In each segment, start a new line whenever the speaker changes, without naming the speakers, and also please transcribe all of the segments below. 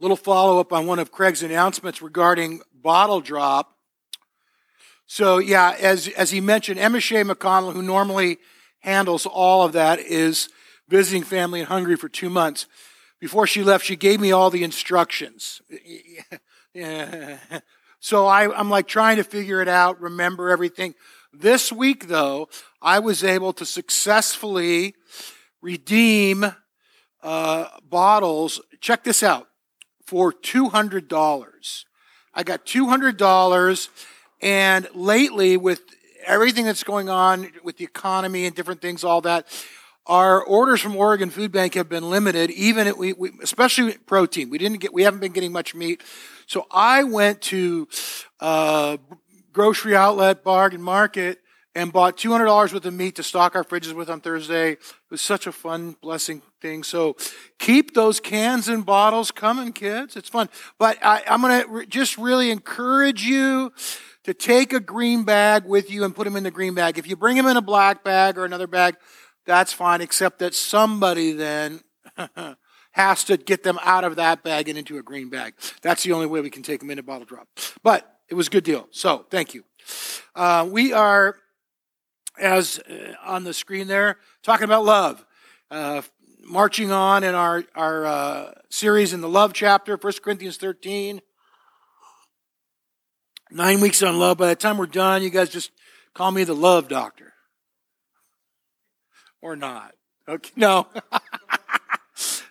Little follow up on one of Craig's announcements regarding bottle drop. So, yeah, as, as he mentioned, Emma Shea McConnell, who normally handles all of that, is visiting family in Hungary for two months. Before she left, she gave me all the instructions. so I, I'm like trying to figure it out, remember everything. This week, though, I was able to successfully redeem uh, bottles. Check this out for $200. I got $200 and lately with everything that's going on with the economy and different things, all that, our orders from Oregon Food Bank have been limited, even we, we, especially protein. We didn't get, we haven't been getting much meat. So I went to uh, grocery outlet, bargain market, and bought $200 worth of meat to stock our fridges with on Thursday. It was such a fun blessing thing. So keep those cans and bottles coming, kids. It's fun. But I, am going to re- just really encourage you to take a green bag with you and put them in the green bag. If you bring them in a black bag or another bag, that's fine, except that somebody then has to get them out of that bag and into a green bag. That's the only way we can take them in a bottle drop. But it was a good deal. So thank you. Uh, we are as uh, on the screen there, talking about love. Uh, marching on in our, our uh, series in the love chapter, 1 Corinthians 13. Nine weeks on love. By the time we're done, you guys just call me the love doctor. Or not. Okay, no.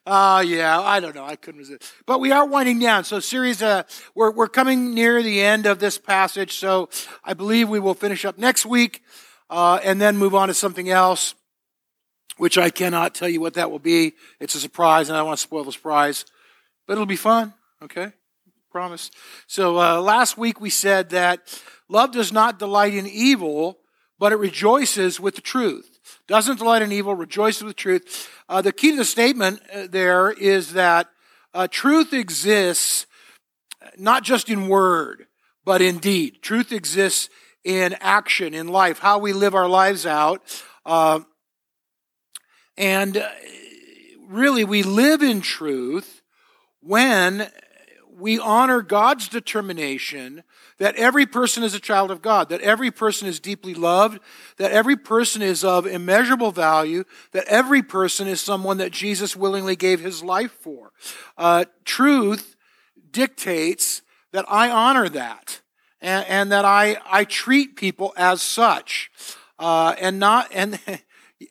Uh, yeah, I don't know. I couldn't resist. But we are winding down. So series, uh, we're, we're coming near the end of this passage. So I believe we will finish up next week uh, and then move on to something else, which I cannot tell you what that will be. It's a surprise, and I don't want to spoil the surprise, but it'll be fun. Okay, promise. So uh, last week we said that love does not delight in evil, but it rejoices with the truth. Doesn't delight in evil, rejoices with truth. Uh, the key to the statement uh, there is that uh, truth exists not just in word, but in deed. Truth exists in action in life, how we live our lives out. Uh, and uh, really, we live in truth when we honor God's determination that every person is a child of God, that every person is deeply loved, that every person is of immeasurable value, that every person is someone that Jesus willingly gave his life for. Uh, truth dictates that I honor that and, and that I, I treat people as such, uh, and not and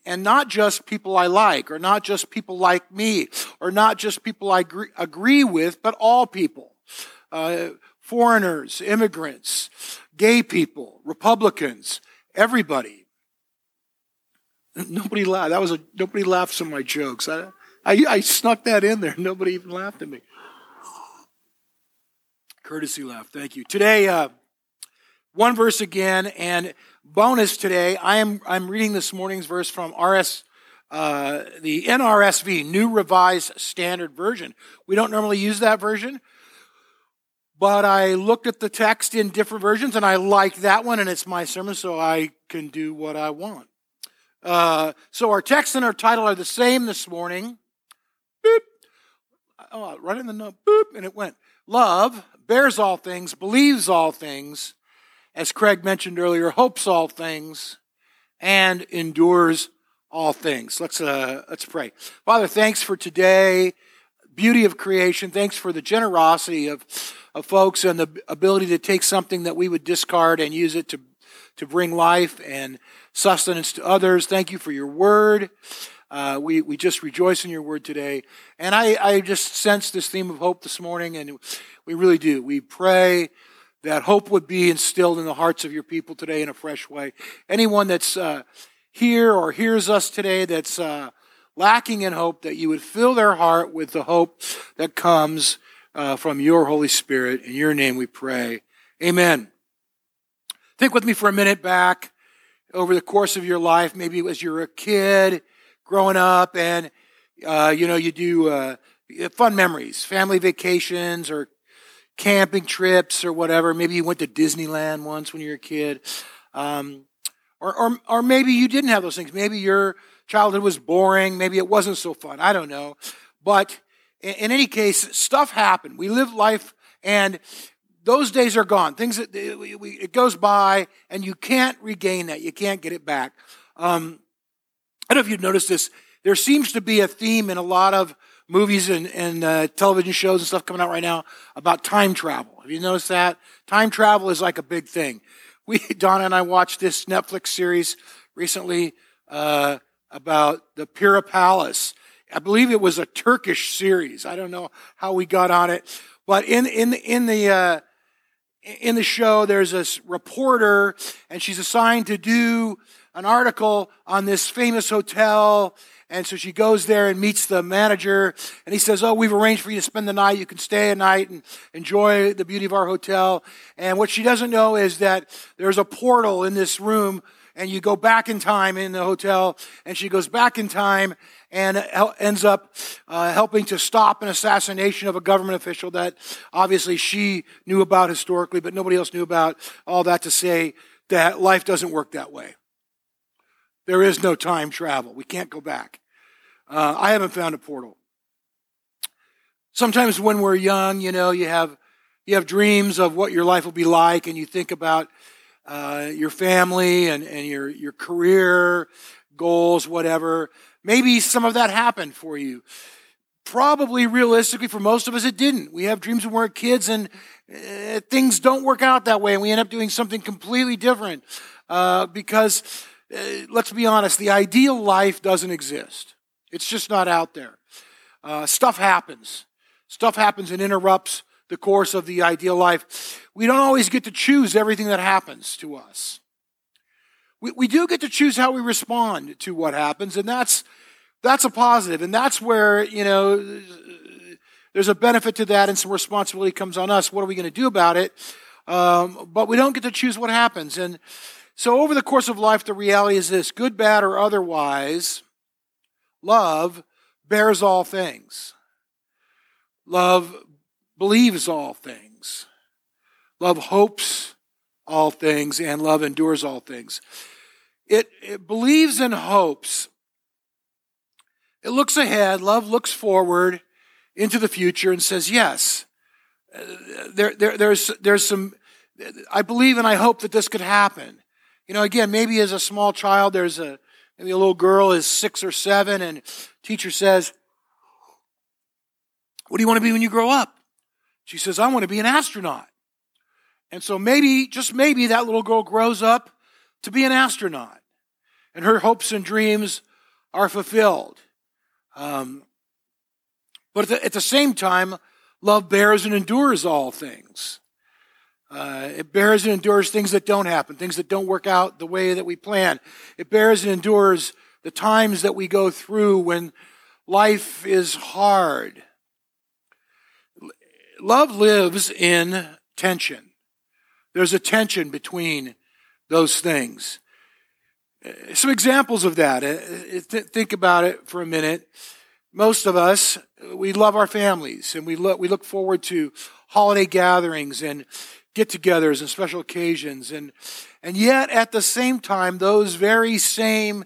and not just people I like, or not just people like me, or not just people I agree, agree with, but all people, uh, foreigners, immigrants, gay people, Republicans, everybody. Nobody laughed. That was a nobody laughs at my jokes. I, I, I snuck that in there. Nobody even laughed at me. Courtesy laugh. Thank you. Today, uh, one verse again, and bonus today. I am I'm reading this morning's verse from RS, uh, the NRSV, New Revised Standard Version. We don't normally use that version, but I looked at the text in different versions, and I like that one, and it's my sermon, so I can do what I want. Uh, so our text and our title are the same this morning. Boop. Oh, right in the note. Boop, and it went. Love bears all things, believes all things, as Craig mentioned earlier, hopes all things and endures all things. Let's uh, let's pray. Father, thanks for today, beauty of creation. Thanks for the generosity of of folks and the ability to take something that we would discard and use it to to bring life and sustenance to others. Thank you for your word. Uh, we, we just rejoice in your word today. And I, I just sense this theme of hope this morning, and we really do. We pray that hope would be instilled in the hearts of your people today in a fresh way. Anyone that's uh, here or hears us today that's uh, lacking in hope, that you would fill their heart with the hope that comes uh, from your Holy Spirit. In your name we pray. Amen. Think with me for a minute back over the course of your life, maybe as you're a kid growing up and, uh, you know, you do uh, fun memories, family vacations or camping trips or whatever. Maybe you went to Disneyland once when you were a kid. Um, or, or, or maybe you didn't have those things. Maybe your childhood was boring. Maybe it wasn't so fun. I don't know. But in, in any case, stuff happened. We live life and those days are gone. Things that it goes by and you can't regain that. You can't get it back. Um, I don't know if you've noticed this. There seems to be a theme in a lot of movies and, and uh, television shows and stuff coming out right now about time travel. Have you noticed that? Time travel is like a big thing. We, Donna and I watched this Netflix series recently uh, about the Pera Palace. I believe it was a Turkish series. I don't know how we got on it, but in in in the uh, in the show, there's this reporter, and she's assigned to do an article on this famous hotel and so she goes there and meets the manager, and he says, Oh, we've arranged for you to spend the night. You can stay a night and enjoy the beauty of our hotel. And what she doesn't know is that there's a portal in this room, and you go back in time in the hotel, and she goes back in time and ends up uh, helping to stop an assassination of a government official that obviously she knew about historically, but nobody else knew about. All that to say that life doesn't work that way. There is no time travel. We can't go back. Uh, I haven't found a portal. Sometimes when we're young, you know, you have you have dreams of what your life will be like, and you think about uh, your family and, and your your career goals, whatever. Maybe some of that happened for you. Probably, realistically, for most of us, it didn't. We have dreams when we're kids, and uh, things don't work out that way, and we end up doing something completely different uh, because uh, let's be honest, the ideal life doesn't exist. It's just not out there. Uh, stuff happens. Stuff happens and interrupts the course of the ideal life. We don't always get to choose everything that happens to us. We, we do get to choose how we respond to what happens, and that's that's a positive, and that's where you know there's a benefit to that, and some responsibility comes on us. What are we going to do about it? Um, but we don't get to choose what happens, and so, over the course of life, the reality is this good, bad, or otherwise, love bears all things. Love believes all things. Love hopes all things, and love endures all things. It, it believes and hopes. It looks ahead, love looks forward into the future and says, Yes, uh, there, there, there's, there's some, I believe and I hope that this could happen. You know, again, maybe as a small child, there's a maybe a little girl is six or seven, and teacher says, "What do you want to be when you grow up?" She says, "I want to be an astronaut." And so maybe, just maybe, that little girl grows up to be an astronaut, and her hopes and dreams are fulfilled. Um, but at the, at the same time, love bears and endures all things. Uh, it bears and endures things that don't happen, things that don't work out the way that we plan. It bears and endures the times that we go through when life is hard. Love lives in tension. There's a tension between those things. Some examples of that. Uh, think about it for a minute. Most of us, we love our families and we look, we look forward to holiday gatherings and get togethers and special occasions. And, and yet, at the same time, those very same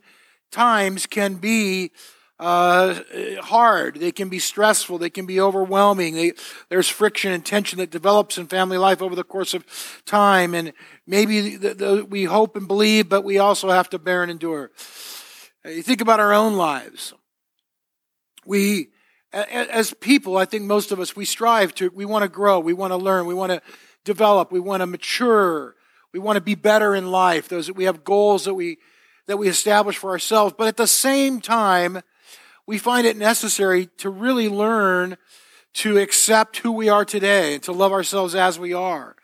times can be uh, hard. They can be stressful. They can be overwhelming. They, there's friction and tension that develops in family life over the course of time. And maybe the, the, we hope and believe, but we also have to bear and endure. You think about our own lives. We, as people, I think most of us, we strive to, we want to grow, we want to learn, we want to develop. We want to mature. We want to be better in life. Those we have goals that we that we establish for ourselves. But at the same time, we find it necessary to really learn to accept who we are today and to love ourselves as we are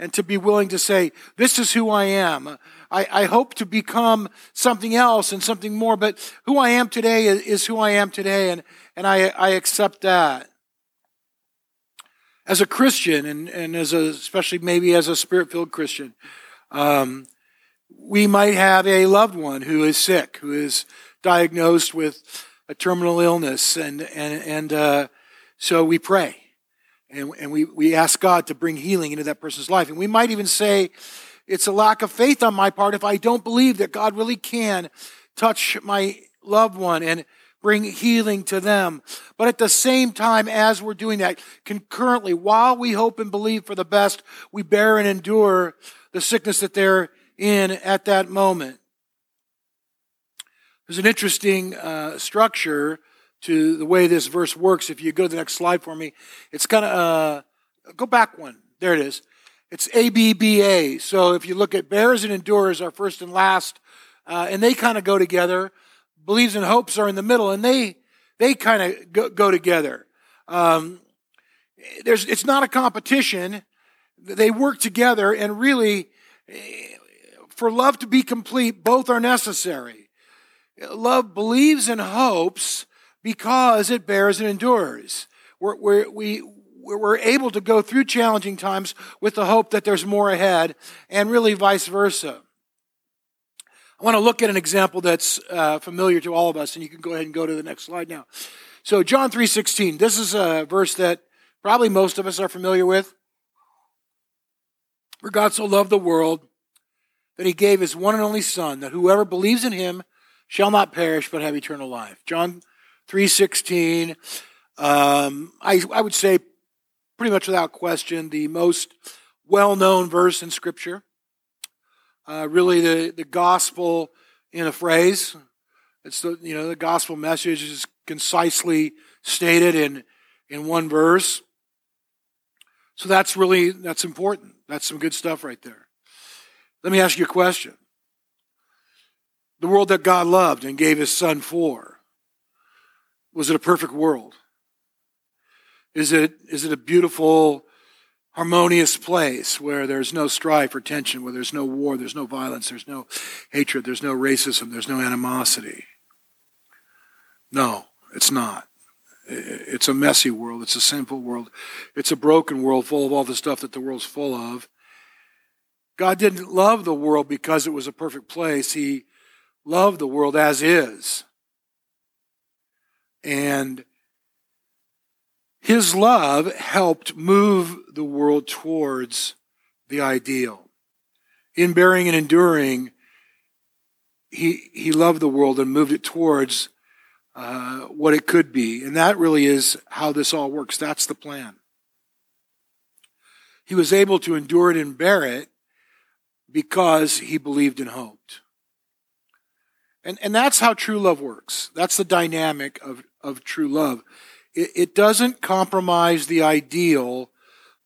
and to be willing to say, this is who I am. I, I hope to become something else and something more, but who I am today is, is who I am today, and, and I, I accept that. As a Christian, and, and as a, especially maybe as a spirit filled Christian, um, we might have a loved one who is sick, who is diagnosed with a terminal illness, and, and, and uh, so we pray. And, and we, we ask God to bring healing into that person's life. And we might even say, it's a lack of faith on my part if I don't believe that God really can touch my loved one and bring healing to them. But at the same time, as we're doing that, concurrently, while we hope and believe for the best, we bear and endure the sickness that they're in at that moment. There's an interesting uh, structure to the way this verse works. If you go to the next slide for me, it's kind of, uh, go back one. There it is. It's ABBA. So if you look at bears and endures are first and last, uh, and they kind of go together. Believes and hopes are in the middle, and they they kind of go, go, together. Um, there's it's not a competition. They work together, and really, for love to be complete, both are necessary. Love believes and hopes because it bears and endures. We're, we're, we we're able to go through challenging times with the hope that there's more ahead, and really vice versa. I want to look at an example that's uh, familiar to all of us, and you can go ahead and go to the next slide now. So, John 3:16. This is a verse that probably most of us are familiar with. For God so loved the world that he gave his one and only Son, that whoever believes in him shall not perish but have eternal life. John 3:16. Um, I, I would say pretty much without question, the most well known verse in Scripture. Uh, really, the, the gospel in a phrase. It's the, you know, the gospel message is concisely stated in, in one verse. So that's really, that's important. That's some good stuff right there. Let me ask you a question. The world that God loved and gave his son for, was it a perfect world? Is it, is it a beautiful, harmonious place where there's no strife or tension, where there's no war, there's no violence, there's no hatred, there's no racism, there's no animosity? No, it's not. It's a messy world. It's a sinful world. It's a broken world full of all the stuff that the world's full of. God didn't love the world because it was a perfect place. He loved the world as is. And his love helped move the world towards the ideal. In bearing and enduring, he, he loved the world and moved it towards uh, what it could be. And that really is how this all works. That's the plan. He was able to endure it and bear it because he believed and hoped. And, and that's how true love works. That's the dynamic of, of true love it, it doesn't compromise the ideal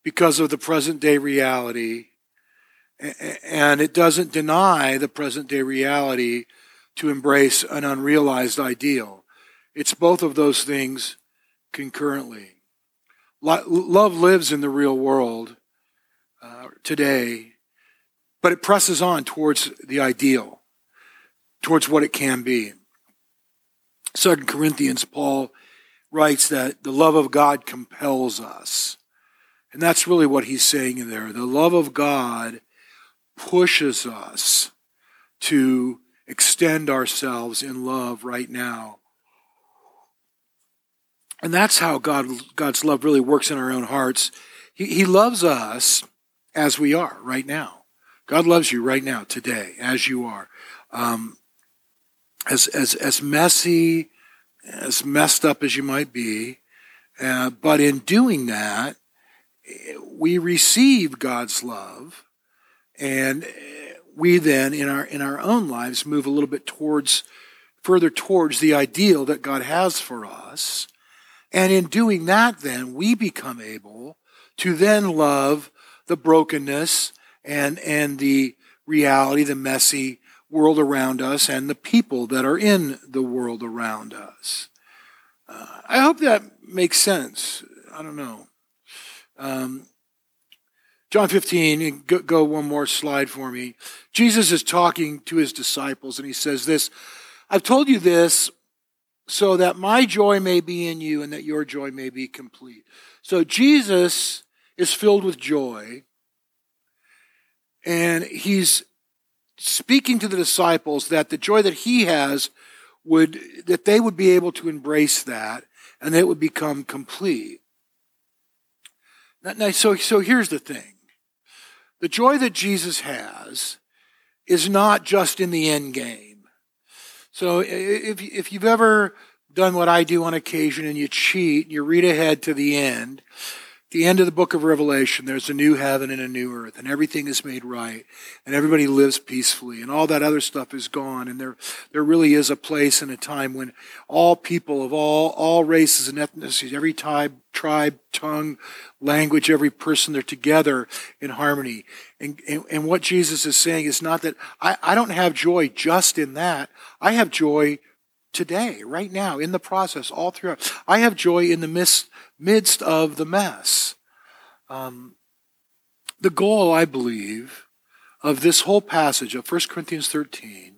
because of the present day reality, and it doesn't deny the present day reality to embrace an unrealized ideal. It's both of those things concurrently. Love lives in the real world uh, today, but it presses on towards the ideal, towards what it can be. Second Corinthians, Paul writes that the love of God compels us. And that's really what he's saying in there. The love of God pushes us to extend ourselves in love right now. And that's how God, God's love really works in our own hearts. He, he loves us as we are right now. God loves you right now, today, as you are. Um, as, as, as messy as messed up as you might be. Uh, but in doing that, we receive God's love, and we then, in our in our own lives, move a little bit towards, further towards the ideal that God has for us. And in doing that, then we become able to then love the brokenness and and the reality, the messy world around us and the people that are in the world around us. Uh, I hope that makes sense. I don't know. Um, John 15, go, go one more slide for me. Jesus is talking to his disciples and he says this I've told you this so that my joy may be in you and that your joy may be complete. So Jesus is filled with joy and he's speaking to the disciples that the joy that he has would, that they would be able to embrace that and that it would become complete. Now, so, so here's the thing. The joy that Jesus has is not just in the end game. So if, if you've ever done what I do on occasion and you cheat, and you read ahead to the end, the end of the book of Revelation, there's a new heaven and a new earth, and everything is made right, and everybody lives peacefully, and all that other stuff is gone, and there, there really is a place and a time when all people of all, all races and ethnicities, every tribe, tribe, tongue, language, every person, they're together in harmony. And, and, and what Jesus is saying is not that I, I don't have joy just in that. I have joy today, right now, in the process, all throughout. I have joy in the midst, midst of the mess. Um, the goal, I believe, of this whole passage of 1 Corinthians 13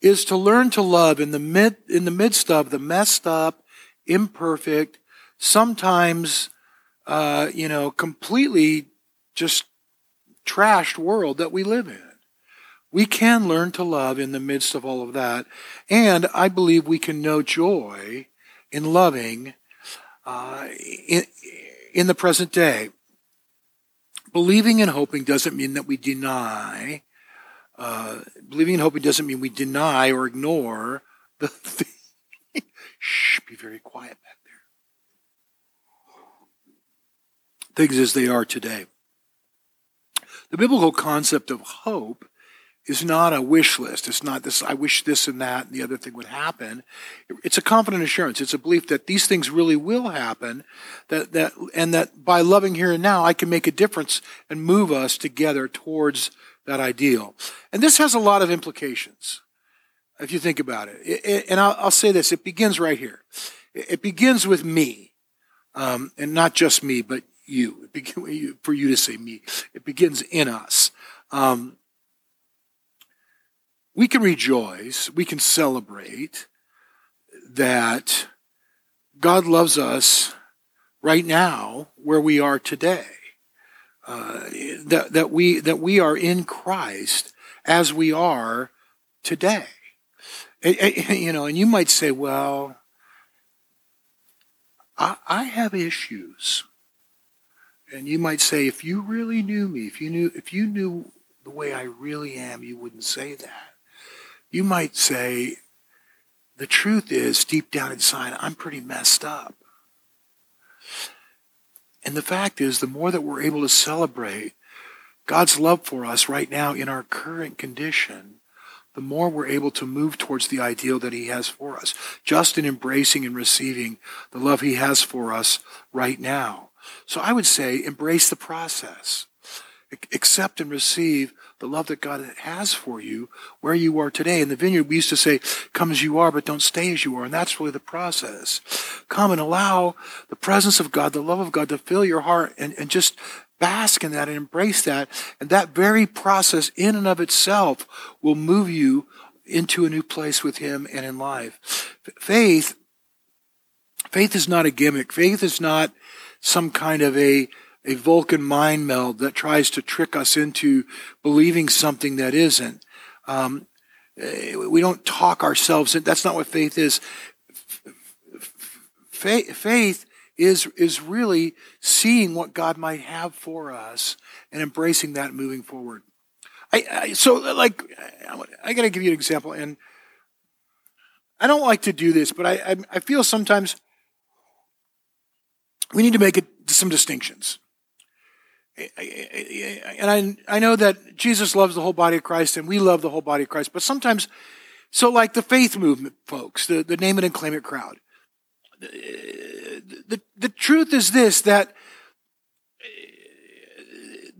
is to learn to love in the mid, in the midst of the messed up, imperfect, sometimes, uh, you know, completely just trashed world that we live in. We can learn to love in the midst of all of that. And I believe we can know joy in loving uh, in, in the present day. Believing and hoping doesn't mean that we deny. Uh, believing and hoping doesn't mean we deny or ignore the thing. Shh, be very quiet back there. Things as they are today. The biblical concept of hope is not a wish list. It's not this, I wish this and that and the other thing would happen. It's a confident assurance. It's a belief that these things really will happen, that, that, and that by loving here and now, I can make a difference and move us together towards that ideal. And this has a lot of implications, if you think about it. it, it and I'll, I'll, say this, it begins right here. It, it begins with me, um, and not just me, but you. Begin, for you to say me. It begins in us. Um, we can rejoice, we can celebrate that God loves us right now where we are today. Uh, that, that, we, that we are in Christ as we are today. You know, and you might say, well, I, I have issues. And you might say, if you really knew me, if you knew, if you knew the way I really am, you wouldn't say that. You might say, the truth is, deep down inside, I'm pretty messed up. And the fact is, the more that we're able to celebrate God's love for us right now in our current condition, the more we're able to move towards the ideal that He has for us, just in embracing and receiving the love He has for us right now. So I would say embrace the process. Accept and receive the love that God has for you where you are today. In the vineyard, we used to say, come as you are, but don't stay as you are. And that's really the process. Come and allow the presence of God, the love of God to fill your heart and, and just bask in that and embrace that. And that very process in and of itself will move you into a new place with Him and in life. Faith, faith is not a gimmick. Faith is not some kind of a a Vulcan mind meld that tries to trick us into believing something that isn't. Um, we don't talk ourselves. That's not what faith is. Faith, is, is really seeing what God might have for us and embracing that and moving forward. I, I so like, I, I got to give you an example and I don't like to do this, but I, I, I feel sometimes we need to make it, some distinctions and I, I know that Jesus loves the whole body of Christ and we love the whole body of Christ, but sometimes, so like the faith movement folks, the, the name it and claim it crowd, the, the, the truth is this, that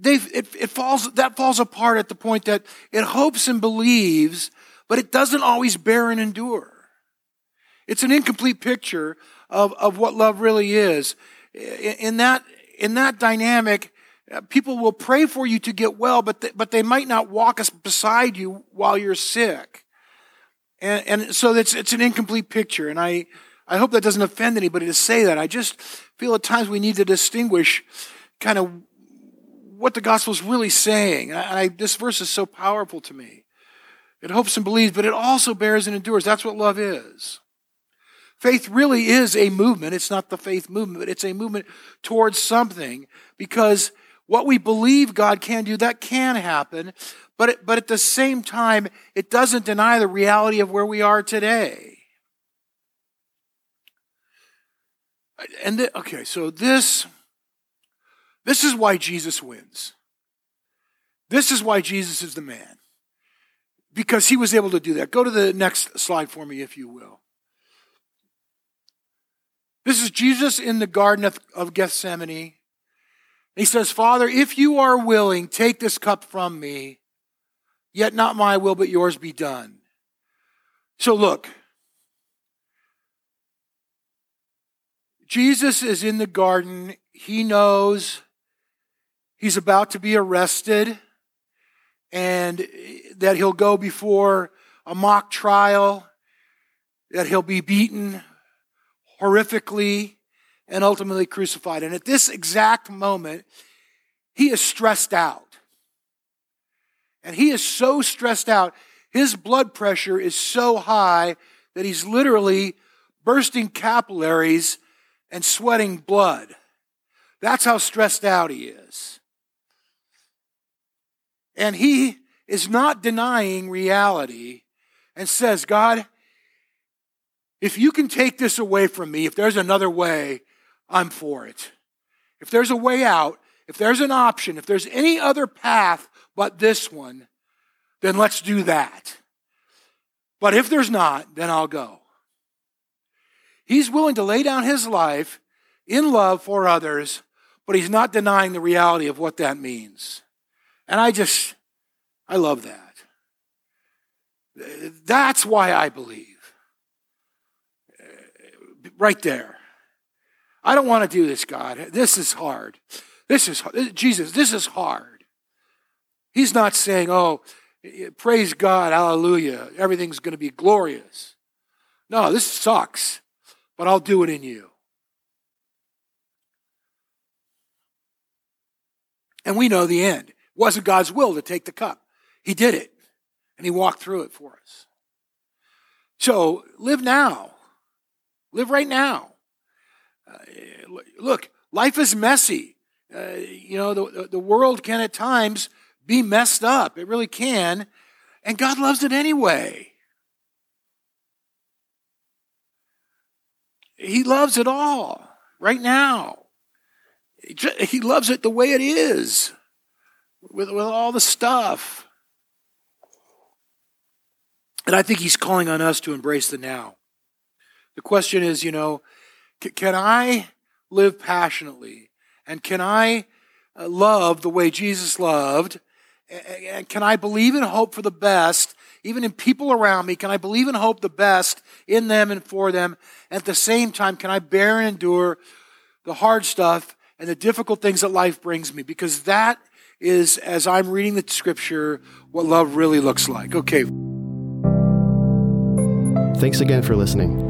they it, it falls, that falls apart at the point that it hopes and believes, but it doesn't always bear and endure. It's an incomplete picture of, of what love really is. In that, in that dynamic, Uh, people will pray for you to get well, but they, but they might not walk beside you while you're sick. And, and so it's, it's an incomplete picture. And I, I hope that doesn't offend anybody to say that. I just feel at times we need to distinguish kind of what the gospel is really saying. I, I, this verse is so powerful to me. It hopes and believes, but it also bears and endures. That's what love is. Faith really is a movement. It's not the faith movement, but it's a movement towards something because what we believe God can do, that can happen. But, it, but at the same time, it doesn't deny the reality of where we are today. And okay, so this, this is why Jesus wins. This is why Jesus is the man because he was able to do that. Go to the next slide for me, if you will. This is Jesus in the Garden of Gethsemane. He says, Father, if you are willing, take this cup from me, yet not my will, but yours be done. So look, Jesus is in the garden. He knows he's about to be arrested and that he'll go before a mock trial, that he'll be beaten horrifically and ultimately crucified. And at this exact moment, he is stressed out. And he is so stressed out, his blood pressure is so high that he's literally bursting capillaries and sweating blood. That's how stressed out he is. And he is not denying reality and says, God, if you can take this away from me, if there's another way, I'm for it. If there's a way out, if there's an option, if there's any other path but this one, then let's do that. But if there's not, then I'll go. He's willing to lay down his life in love for others, but he's not denying the reality of what that means. And I just, I love that. That's why I believe. Right there. I don't want to do this, God. This is hard. This is Jesus, this is hard. He's not saying, oh, praise God, hallelujah, everything's going to be glorious. No, this sucks, but I'll do it in you. And we know the end. It wasn't God's will to take the cup. He did it. And he walked through it for us. So live now. Live right now. Uh, look, life is messy. Uh, you know, the, the world can at times be messed up. It really can. And God loves it anyway. He loves it all right now. He loves it the way it is, with, with all the stuff. And I think he's calling on us to embrace the now. The question is, you know, can I live passionately? And can I uh, love the way Jesus loved? And can I believe and hope for the best, even in people around me? Can I believe and hope the best in them and for them? At the same time, can I bear and endure the hard stuff and the difficult things that life brings me because that is, as I'm reading the scripture, what love really looks like. Okay.
Thanks again for listening.